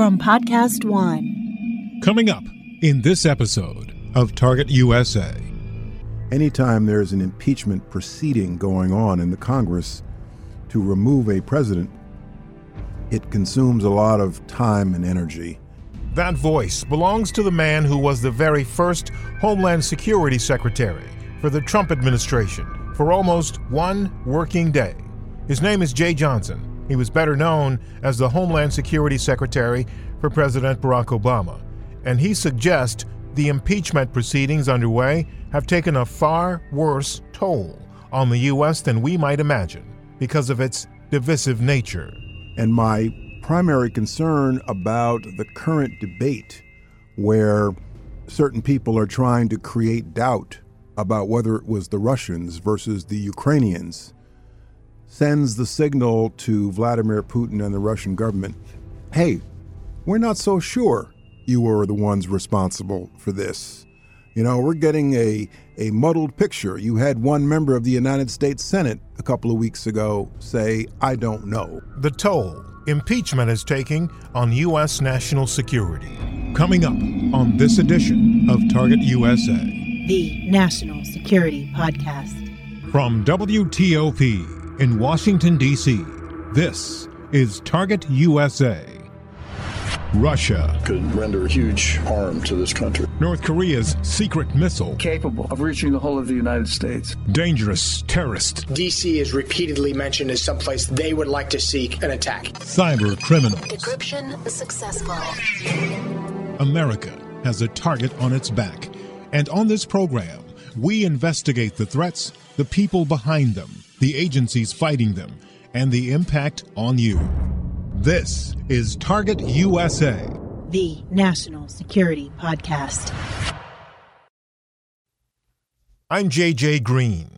from Podcast One. Coming up in this episode of Target USA. Anytime there's an impeachment proceeding going on in the Congress to remove a president, it consumes a lot of time and energy. That voice belongs to the man who was the very first Homeland Security Secretary for the Trump administration for almost one working day. His name is Jeh Johnson. He was better known as the Homeland Security Secretary for President Barack Obama. And he suggests the impeachment proceedings underway have taken a far worse toll on the U.S. than we might imagine because of its divisive nature. And my primary concern about the current debate, where certain people are trying to create doubt about whether it was the Russians versus the Ukrainians, sends the signal to Vladimir Putin and the Russian government hey, we're not so sure you were the ones responsible for this. You know, we're getting a, a muddled picture. You had one member of the United States Senate a couple of weeks ago say, I don't know. The toll impeachment is taking on U.S. national security. Coming up on this edition of Target USA, the National Security Podcast. From WTOP in Washington, D.C., this is Target USA. Russia could render huge harm to this country. North Korea's secret missile capable of reaching the whole of the United States. Dangerous terrorist. DC is repeatedly mentioned as someplace they would like to seek an attack. Cyber criminals. Decryption successful. America has a target on its back. And on this program, we investigate the threats, the people behind them, the agencies fighting them, and the impact on you. This is Target USA, the National Security Podcast. I'm JJ Green.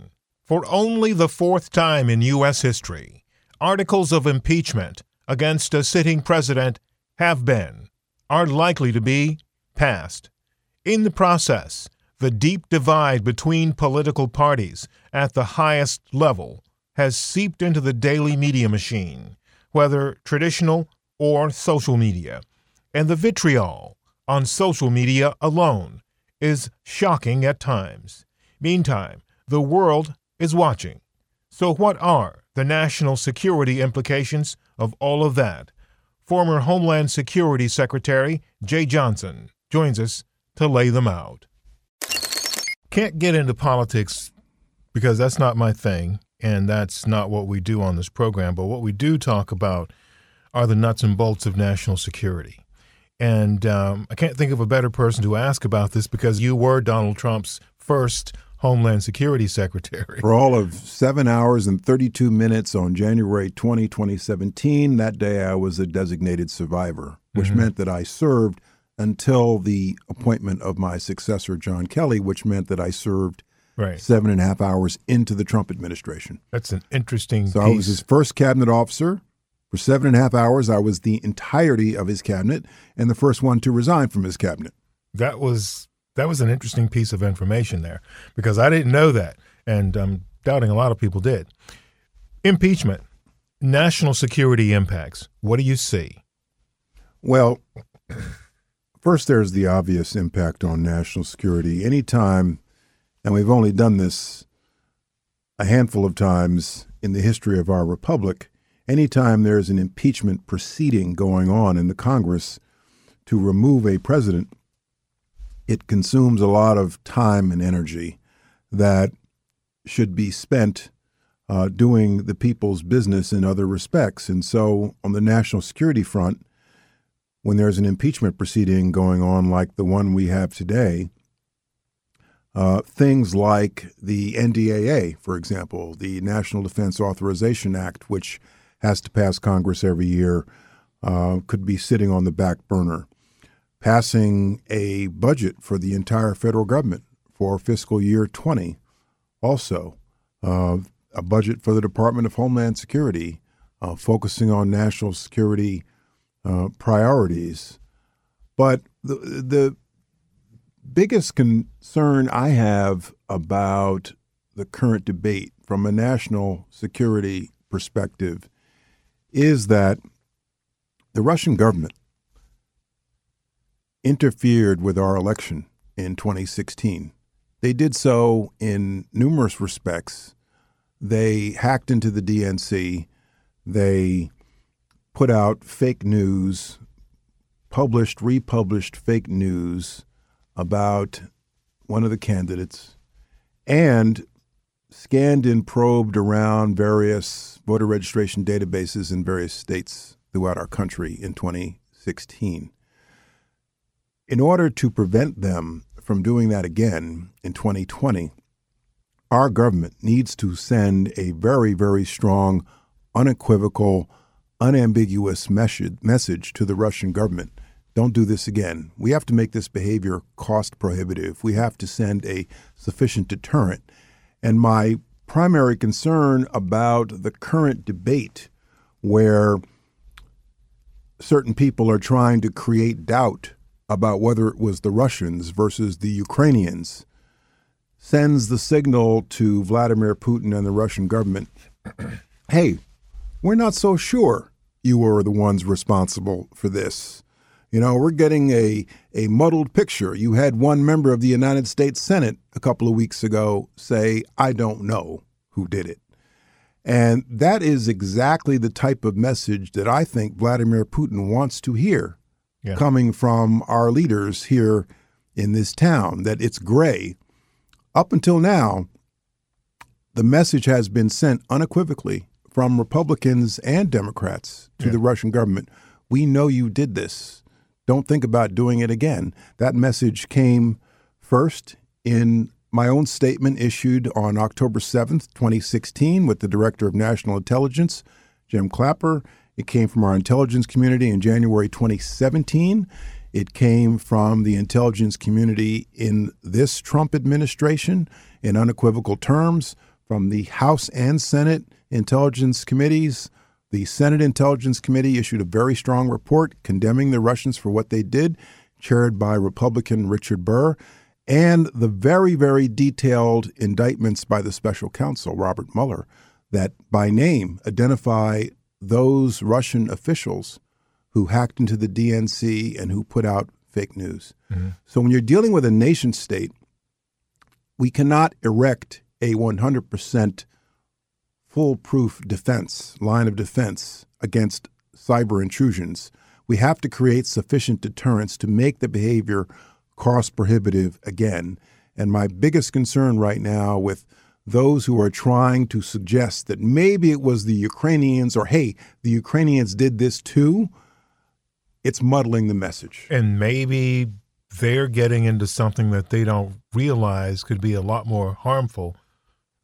For only the fourth time in U.S. history, articles of impeachment against a sitting president have been, are likely to be, passed. In the process, the deep divide between political parties at the highest level has seeped into the daily media machine whether traditional or social media. And the vitriol on social media alone is shocking at times. Meantime, the world is watching. So, what are the national security implications of all of that? Former Homeland Security Secretary Jeh Johnson joins us to lay them out. Can't get into politics because that's not my thing and that's not what we do on this program. But what we do talk about are the nuts and bolts of national security. And um, I can't think of a better person to ask about this because you were Donald Trump's first Homeland Security Secretary. For all of seven hours and 32 minutes on January 20, 2017, that day I was a designated survivor, which mm-hmm. meant that I served until the appointment of my successor, John Kelly, which meant that I served right. seven and a half hours into the Trump administration. That's an interesting. So piece. I was his first cabinet officer. For seven and a half hours, I was the entirety of his cabinet and the first one to resign from his cabinet. That was that was an interesting piece of information there because I didn't know that, and I'm doubting a lot of people did. Impeachment, national security impacts. What do you see? Well, first, there's the obvious impact on national security. Anytime and we've only done this a handful of times in the history of our republic. Anytime there's an impeachment proceeding going on in the Congress to remove a president, it consumes a lot of time and energy that should be spent uh, doing the people's business in other respects. And so, on the national security front, when there's an impeachment proceeding going on like the one we have today, uh, things like the NDAA, for example, the National Defense Authorization Act, which has to pass Congress every year, uh, could be sitting on the back burner. Passing a budget for the entire federal government for fiscal year 20, also uh, a budget for the Department of Homeland Security, uh, focusing on national security uh, priorities. But the, the biggest concern I have about the current debate from a national security perspective is that the Russian government interfered with our election in 2016. They did so in numerous respects. They hacked into the DNC. They put out fake news, published, republished fake news about one of the candidates, and scanned and probed around various voter registration databases in various states throughout our country in 2016. In order to prevent them from doing that again in 2020, our government needs to send a very, very strong, unequivocal, unambiguous message, to the Russian government. Don't do this again. We have to make this behavior cost prohibitive. We have to send a sufficient deterrent. And my primary concern about the current debate, where certain people are trying to create doubt about whether it was the Russians versus the Ukrainians, sends the signal to Vladimir Putin and the Russian government hey, we're not so sure you were the ones responsible for this. You know, we're getting a, a muddled picture. You had one member of the United States Senate a couple of weeks ago say, I don't know who did it. And that is exactly the type of message that I think Vladimir Putin wants to hear yeah. coming from our leaders here in this town that it's gray. Up until now, the message has been sent unequivocally from Republicans and Democrats to yeah. the Russian government. We know you did this. Don't think about doing it again. That message came first in my own statement issued on October 7th, 2016, with the Director of National Intelligence, Jim Clapper. It came from our intelligence community in January 2017. It came from the intelligence community in this Trump administration in unequivocal terms from the House and Senate intelligence committees. The Senate Intelligence Committee issued a very strong report condemning the Russians for what they did, chaired by Republican Richard Burr and the very, very detailed indictments by the special counsel, Robert Mueller, that by name identify those Russian officials who hacked into the DNC and who put out fake news. Mm-hmm. So when you're dealing with a nation state, we cannot erect a 100% foolproof defense, line of defense against cyber intrusions. We have to create sufficient deterrence to make the behavior cost prohibitive again. And my biggest concern right now with those who are trying to suggest that maybe it was the Ukrainians or hey, the Ukrainians did this too, it's muddling the message. And maybe they're getting into something that they don't realize could be a lot more harmful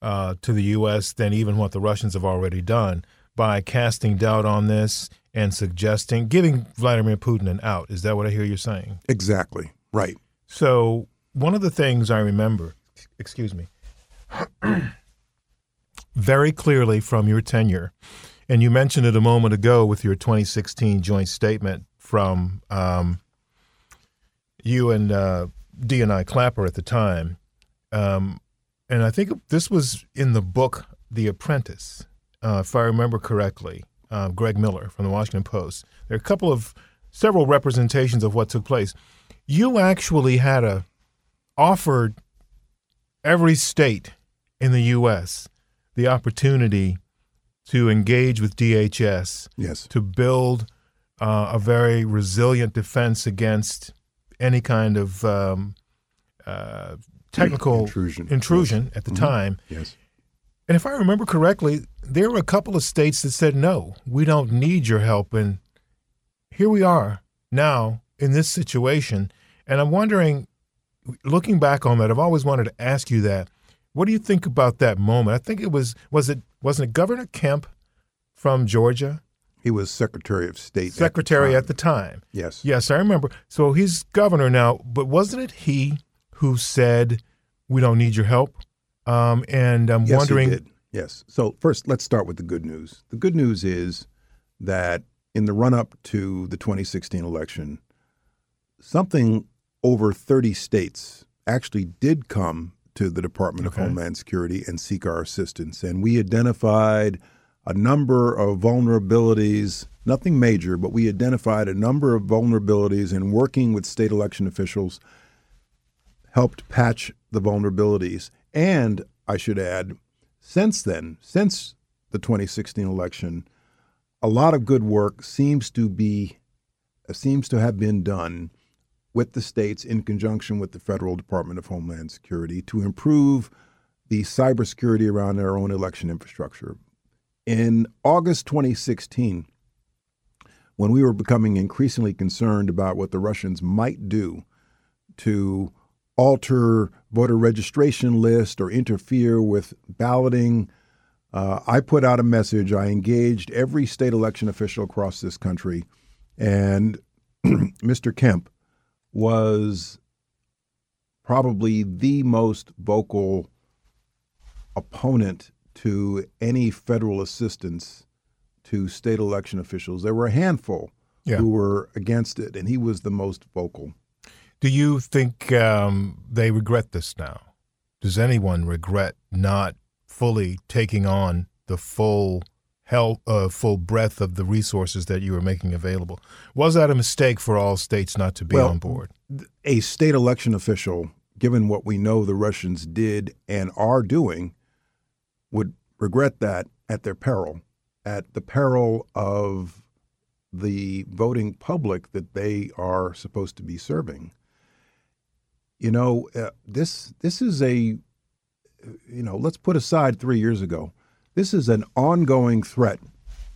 uh, to the U.S. than even what the Russians have already done by casting doubt on this and suggesting, giving Vladimir Putin an out. Is that what I hear you saying? Exactly. Right. So one of the things I remember, excuse me, very clearly from your tenure, and you mentioned it a moment ago with your 2016 joint statement from um, you and uh, DNI Clapper at the time. Um, and I think this was in the book The Apprentice, uh, if I remember correctly, uh, Greg Miller from the Washington Post. There are a couple of several representations of what took place you actually had a offered every state in the U.S. the opportunity to engage with DHS, yes, to build uh, a very resilient defense against any kind of um, uh, technical intrusion, intrusion yes. at the mm-hmm. time. Yes. And if I remember correctly, there were a couple of states that said, no, we don't need your help. And here we are now in this situation. And I'm wondering, looking back on that, I've always wanted to ask you that. What do you think about that moment? I think it was was it wasn't it Governor Kemp from Georgia? He was Secretary of State. Secretary at the. At the time. Yes. Yes, I remember. So he's governor now, but wasn't it he who said, "We don't need your help"? Um, and I'm yes, wondering. Did. Yes. So first, let's start with the good news. The good news is that in the run-up to the 2016 election, something over 30 states actually did come to the Department okay. of Homeland Security and seek our assistance. And we identified a number of vulnerabilities, nothing major, but we identified a number of vulnerabilities in working with state election officials helped patch the vulnerabilities. And I should add, since then, since the 2016 election, a lot of good work seems to be uh, seems to have been done with the states in conjunction with the federal Department of Homeland Security to improve the cybersecurity around their own election infrastructure. In August 2016, when we were becoming increasingly concerned about what the Russians might do to alter voter registration list or interfere with balloting, uh, I put out a message. I engaged every state election official across this country, and Mr. Kemp was probably the most vocal opponent to any federal assistance to state election officials. There were a handful yeah. who were against it, and he was the most vocal. Do you think um, they regret this now? Does anyone regret not fully taking on the full uh, full breadth of the resources that you were making available? Was that a mistake for all states not to be well, on board? A state election official, given what we know the Russians did and are doing, would regret that at their peril, at the peril of the voting public that they are supposed to be serving. You know, uh, this this is a you know, let's put aside 3 years ago. This is an ongoing threat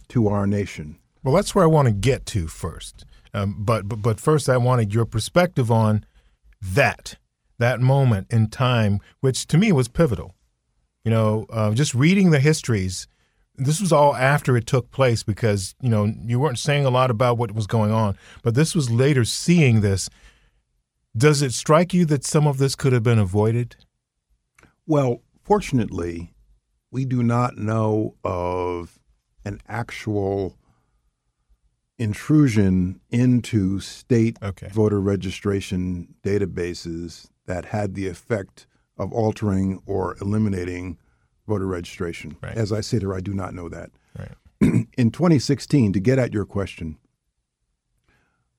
to our nation. Well, that's where I want to get to first. Um, but, but but first, I wanted your perspective on that that moment in time, which to me was pivotal. You know, uh, just reading the histories, this was all after it took place because, you know, you weren't saying a lot about what was going on, but this was later seeing this. Does it strike you that some of this could have been avoided? Well, fortunately, we do not know of an actual intrusion into state okay. voter registration databases that had the effect of altering or eliminating voter registration. Right. As I say there, I do not know that. Right. In 2016, to get at your question,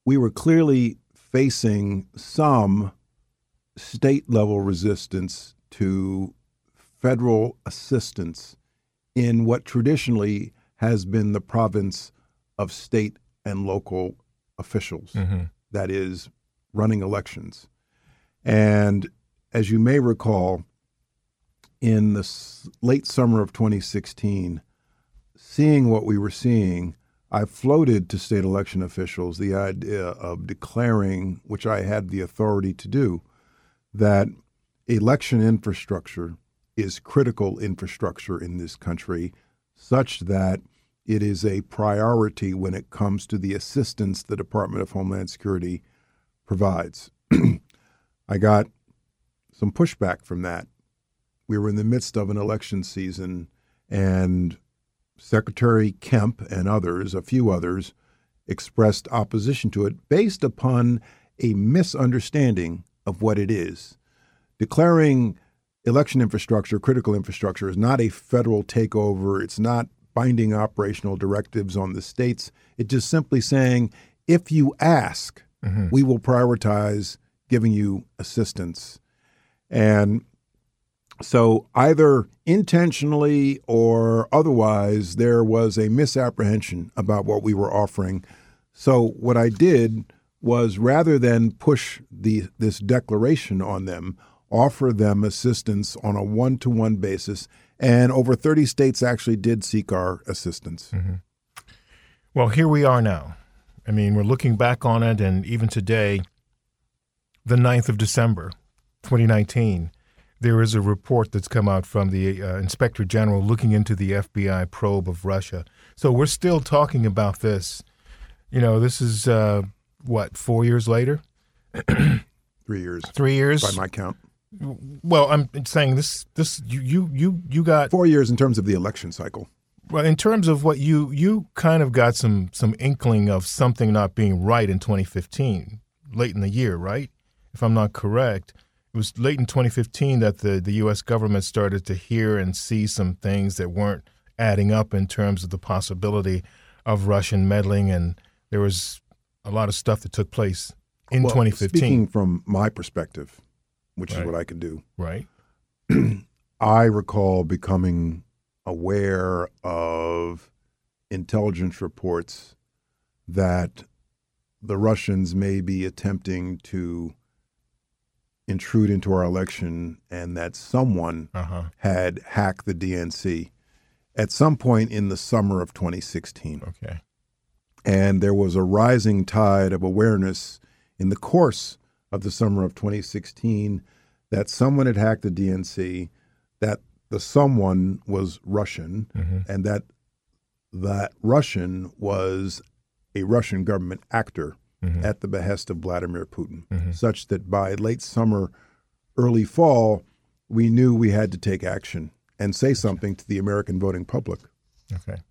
we were clearly facing some state level resistance to federal assistance in what traditionally has been the province of state and local officials, mm-hmm. that is, running elections. And as you may recall, in the late summer of 2016, seeing what we were seeing, I floated to state election officials the idea of declaring, which I had the authority to do, that election infrastructure is critical infrastructure in this country, such that it is a priority when it comes to the assistance the Department of Homeland Security provides. I got some pushback from that. We were in the midst of an election season, and Secretary Kemp and others, a few others, expressed opposition to it based upon a misunderstanding of what it is. Declaring election infrastructure, critical infrastructure, is not a federal takeover. It's not binding operational directives on the states. It's just simply saying if you ask, mm-hmm. we will prioritize giving you assistance. And so, either intentionally or otherwise, there was a misapprehension about what we were offering. So, what I did was rather than push the, this declaration on them, offer them assistance on a one to one basis. And over 30 states actually did seek our assistance. Mm-hmm. Well, here we are now. I mean, we're looking back on it, and even today, the 9th of December, 2019, there is a report that's come out from the uh, Inspector General looking into the FBI probe of Russia. So we're still talking about this. You know, this is uh, what, four years later? Three years. Three years. By my count. Well, I'm saying this. This you you you got four years in terms of the election cycle. Well, in terms of what you you kind of got some some inkling of something not being right in 2015, late in the year, right? If I'm not correct, it was late in 2015 that the the U.S. government started to hear and see some things that weren't adding up in terms of the possibility of Russian meddling, and there was a lot of stuff that took place in well, 2015. Speaking from my perspective, which Right. is what I can do, right? I recall becoming aware of intelligence reports that the Russians may be attempting to intrude into our election and that someone Uh huh. had hacked the DNC at some point in the summer of 2016. Okay. And there was a rising tide of awareness in the course of the summer of 2016 that someone had hacked the DNC, that the someone was Russian, and that that Russian was a Russian government actor Mm-hmm. at the behest of Vladimir Putin, mm-hmm. such that by late summer, early fall, we knew we had to take action and say something to the American voting public. Okay.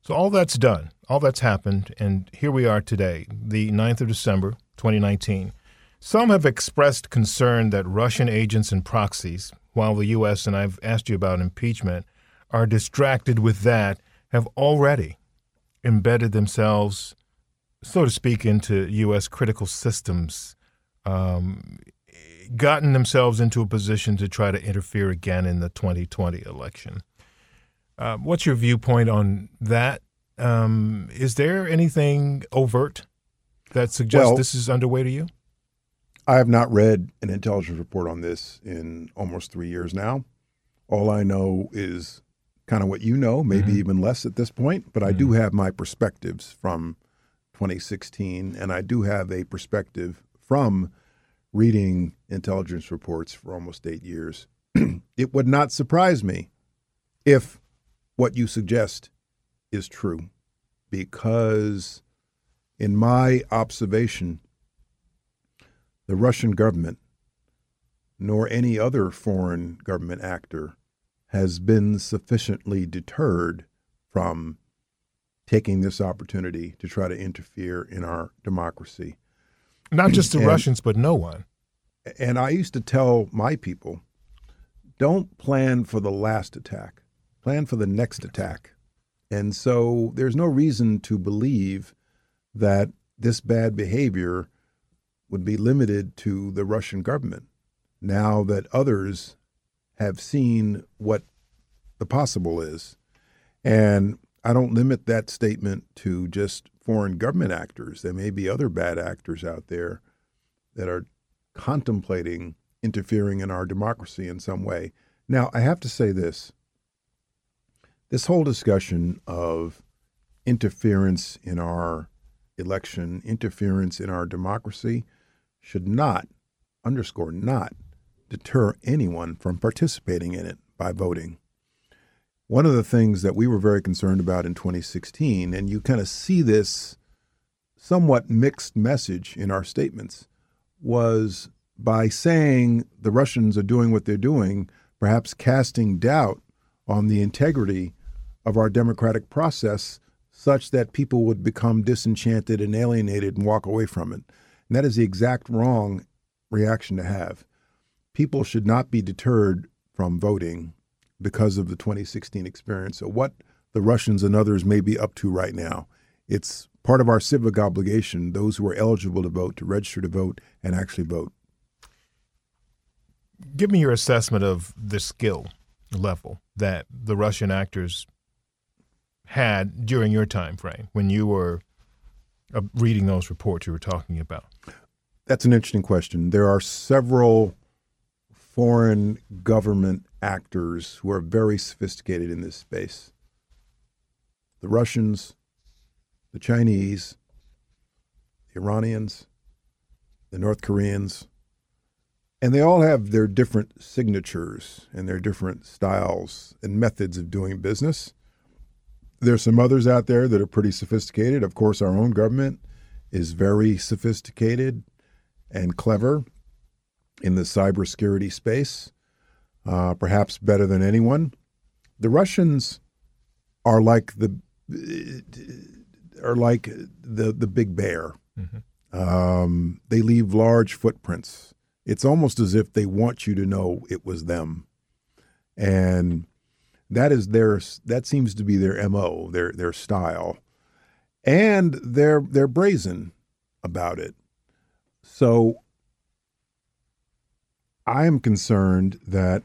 So all that's done, all that's happened, and here we are today, the 9th of December, 2019. Some have expressed concern that Russian agents and proxies, while the U.S., and I've asked you about impeachment, are distracted with that, have already embedded themselves, so to speak, into U.S. critical systems, um, gotten themselves into a position to try to interfere again in the 2020 election. Uh, what's your viewpoint on that? Um, is there anything overt that suggests Well- this is underway to you? I have not read an intelligence report on this in almost three years now. All I know is kind of what you know, maybe even less at this point, but I do have my perspectives from 2016, and I do have a perspective from reading intelligence reports for almost eight years. it would not surprise me if what you suggest is true, because in my observation, the Russian government, nor any other foreign government actor, has been sufficiently deterred from taking this opportunity to try to interfere in our democracy. Not just the And- Russians, but no one. And I used to tell my people don't plan for the last attack, plan for the next attack. And so there's no reason to believe that this bad behavior would be limited to the Russian government now that others have seen what the possible is. And I don't limit that statement to just foreign government actors. There may be other bad actors out there that are contemplating interfering in our democracy in some way. Now, I have to say this this whole discussion of interference in our election, interference in our democracy, should not, underscore not, deter anyone from participating in it by voting. One of the things that we were very concerned about in 2016, and you kind of see this somewhat mixed message in our statements, was by saying the Russians are doing what they're doing, perhaps casting doubt on the integrity of our democratic process such that people would become disenchanted and alienated and walk away from it. And that is the exact wrong reaction to have. People should not be deterred from voting because of the 2016 experience or what the Russians and others may be up to right now. It's part of our civic obligation, those who are eligible to vote, to register to vote and actually vote. Give me your assessment of the skill level that the Russian actors had during your time frame when you were uh, reading those reports you were talking about. That's an interesting question. There are several foreign government actors who are very sophisticated in this space. The Russians, the Chinese, the Iranians, the North Koreans, and they all have their different signatures and their different styles and methods of doing business. There's some others out there that are pretty sophisticated. Of course, our own government is very sophisticated and clever in the cybersecurity space, uh, perhaps better than anyone. The Russians are like the are like the the big bear. Um, they leave large footprints. It's almost as if they want you to know it was them, and that is their that seems to be their mo, their their style. and they're they're brazen about it. So I am concerned that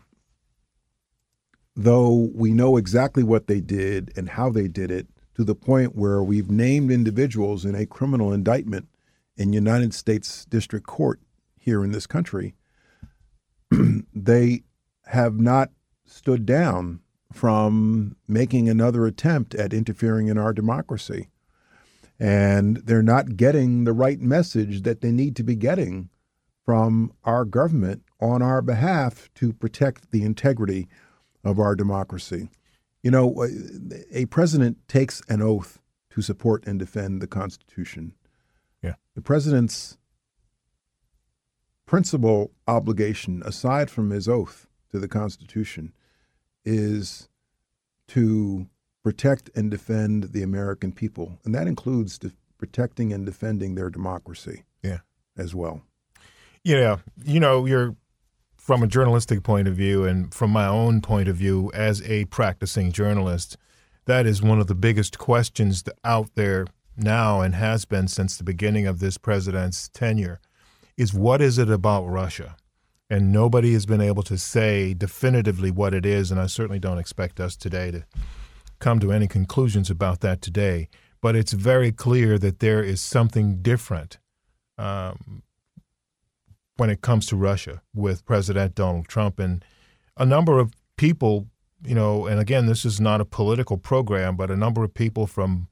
though we know exactly what they did and how they did it to the point where we've named individuals in a criminal indictment in United States District Court here in this country, they have not stood down from making another attempt at interfering in our democracy. And they're not getting the right message that they need to be getting from our government on our behalf to protect the integrity of our democracy. You know, uh, a president takes an oath to support and defend the Constitution. Yeah. The president's principal obligation, aside from his oath to the Constitution, is to protect and defend the American people. And that includes protecting and defending their democracy yeah. as well. Yeah. You know, you're from a journalistic point of view and from my own point of view as a practicing journalist, that is one of the biggest questions out there now and has been since the beginning of this president's tenure is what is it about Russia? And nobody has been able to say definitively what it is, and I certainly don't expect us today to come to any conclusions about that today. But it's very clear that there is something different um, when it comes to Russia with President Donald Trump and a number of people, you know, and again, this is not a political program, but a number of people from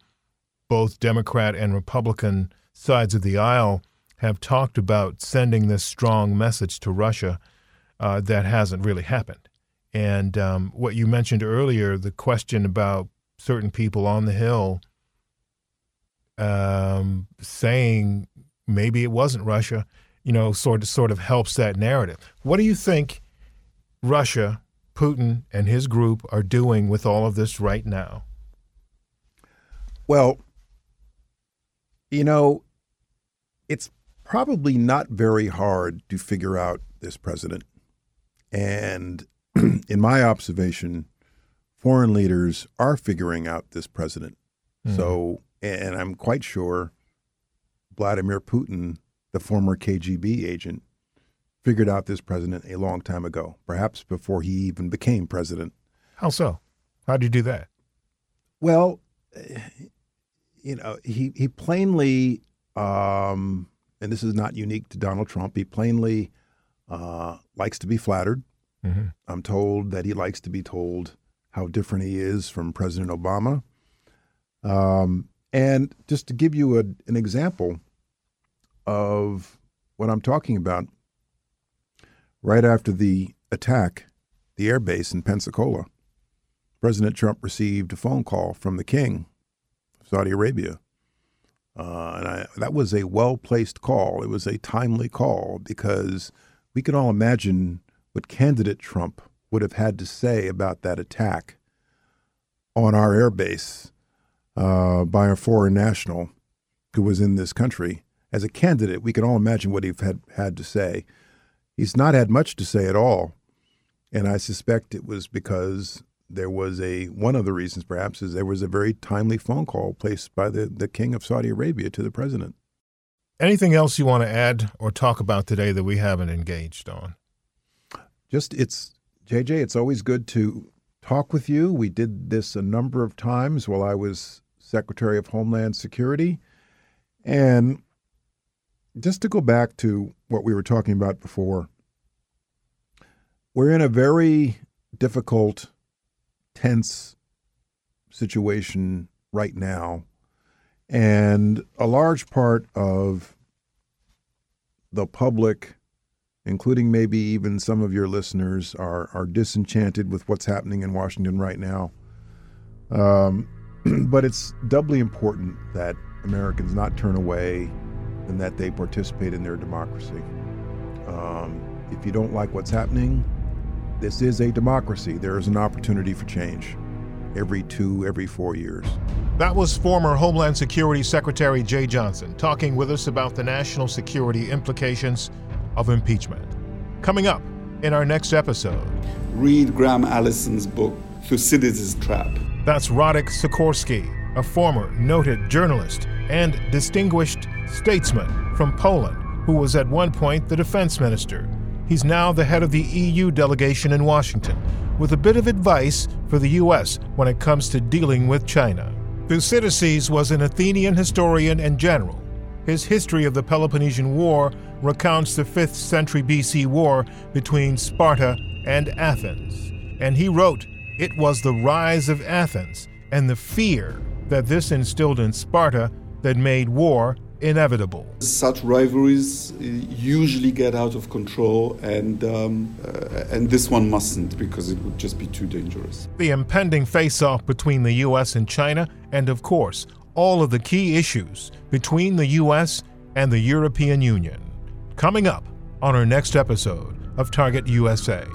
both Democrat and Republican sides of the aisle have talked about sending this strong message to Russia uh, that hasn't really happened. And um, what you mentioned earlier, the question about certain people on the Hill um, saying maybe it wasn't Russia you know, sort of sort of helps that narrative. What do you think Russia, Putin, and his group are doing with all of this right now? Well, you know, it's probably not very hard to figure out this president. And in my observation, foreign leaders are figuring out this president. Mm-hmm. So, and I'm quite sure Vladimir Putin the former KGB agent, figured out this president a long time ago, perhaps before he even became president. How so? How did you do that? Well, you know, he he plainly, um, and this is not unique to Donald Trump. He plainly uh, likes to be flattered. Mm-hmm. I'm told that he likes to be told how different he is from President Obama. Um, and just to give you a, an example, of what I'm talking about. Right after the attack, the airbase in Pensacola, President Trump received a phone call from the king of Saudi Arabia. Uh, and I, that was a well placed call. It was a timely call because we can all imagine what candidate Trump would have had to say about that attack on our airbase uh, by a foreign national who was in this country as a candidate, we can all imagine what he had had to say. He's not had much to say at all, and I suspect it was because there was a one of the reasons perhaps is there was a very timely phone call placed by the, the king of Saudi Arabia to the president. Anything else you want to add or talk about today that we haven't engaged on? Just it's JJ, it's always good to talk with you. We did this a number of times while I was Secretary of Homeland Security. And just to go back to what we were talking about before, we're in a very difficult, tense situation right now. And a large part of the public, including maybe even some of your listeners, are, are disenchanted with what's happening in Washington right now. Um, but it's doubly important that Americans not turn away and that they participate in their democracy. Um, if you don't like what's happening, this is a democracy. There is an opportunity for change every two, every four years. That was former Homeland Security Secretary Jeh Johnson talking with us about the national security implications of impeachment. Coming up in our next episode. Read Graham Allison's book, Thucydides' Trap. That's Radek Sikorski a former noted journalist and distinguished statesman from Poland who was at one point the defense minister. He's now the head of the EU delegation in Washington, with a bit of advice for the U.S. when it comes to dealing with China. Thucydides was an Athenian historian and general. His history of the Peloponnesian War recounts the 5th century BC war between Sparta and Athens. And he wrote, It was the rise of Athens and the fear that this instilled in Sparta that made war inevitable. Such rivalries uh, usually get out of control, and um, uh, and this one mustn't because it would just be too dangerous. The impending face-off between the U.S. and China, and of course, all of the key issues between the U.S. and the European Union. Coming up on our next episode of Target USA.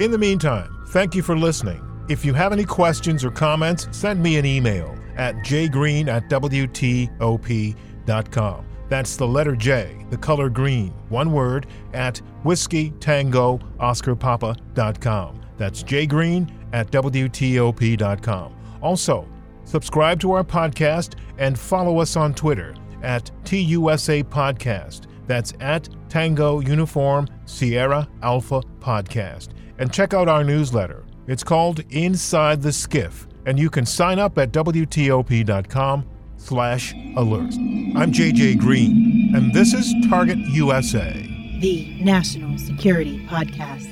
In the meantime, thank you for listening. If you have any questions or comments, send me an email at jgreen at WTOP whiskeytango.com. That's the letter J, the color green, one word, at whiskeytangooscarpapa.com. That's jgreen at WTOP.com. Also, subscribe to our podcast and follow us on Twitter at TUSA Podcast. That's at Tango Uniform Sierra Alpha Podcast. And check out our newsletter. It's called Inside the Skiff, and you can sign up at WTOP.com slash alert. I'm JJ Green, and this is Target USA, the National Security Podcast.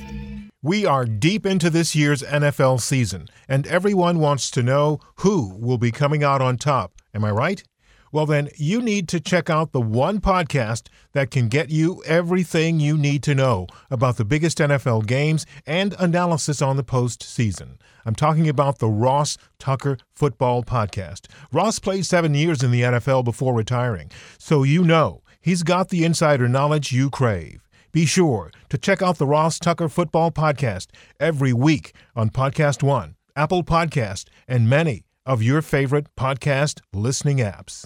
We are deep into this year's NFL season, and everyone wants to know who will be coming out on top. Am I right? Well, then you need to check out the one podcast that can get you everything you need to know about the biggest NFL games and analysis on the postseason. I'm talking about the Ross Tucker Football Podcast. Ross played seven years in the NFL before retiring, so you know he's got the insider knowledge you crave. Be sure to check out the Ross Tucker Football Podcast every week on Podcast One, Apple Podcast, and many of your favorite podcast listening apps.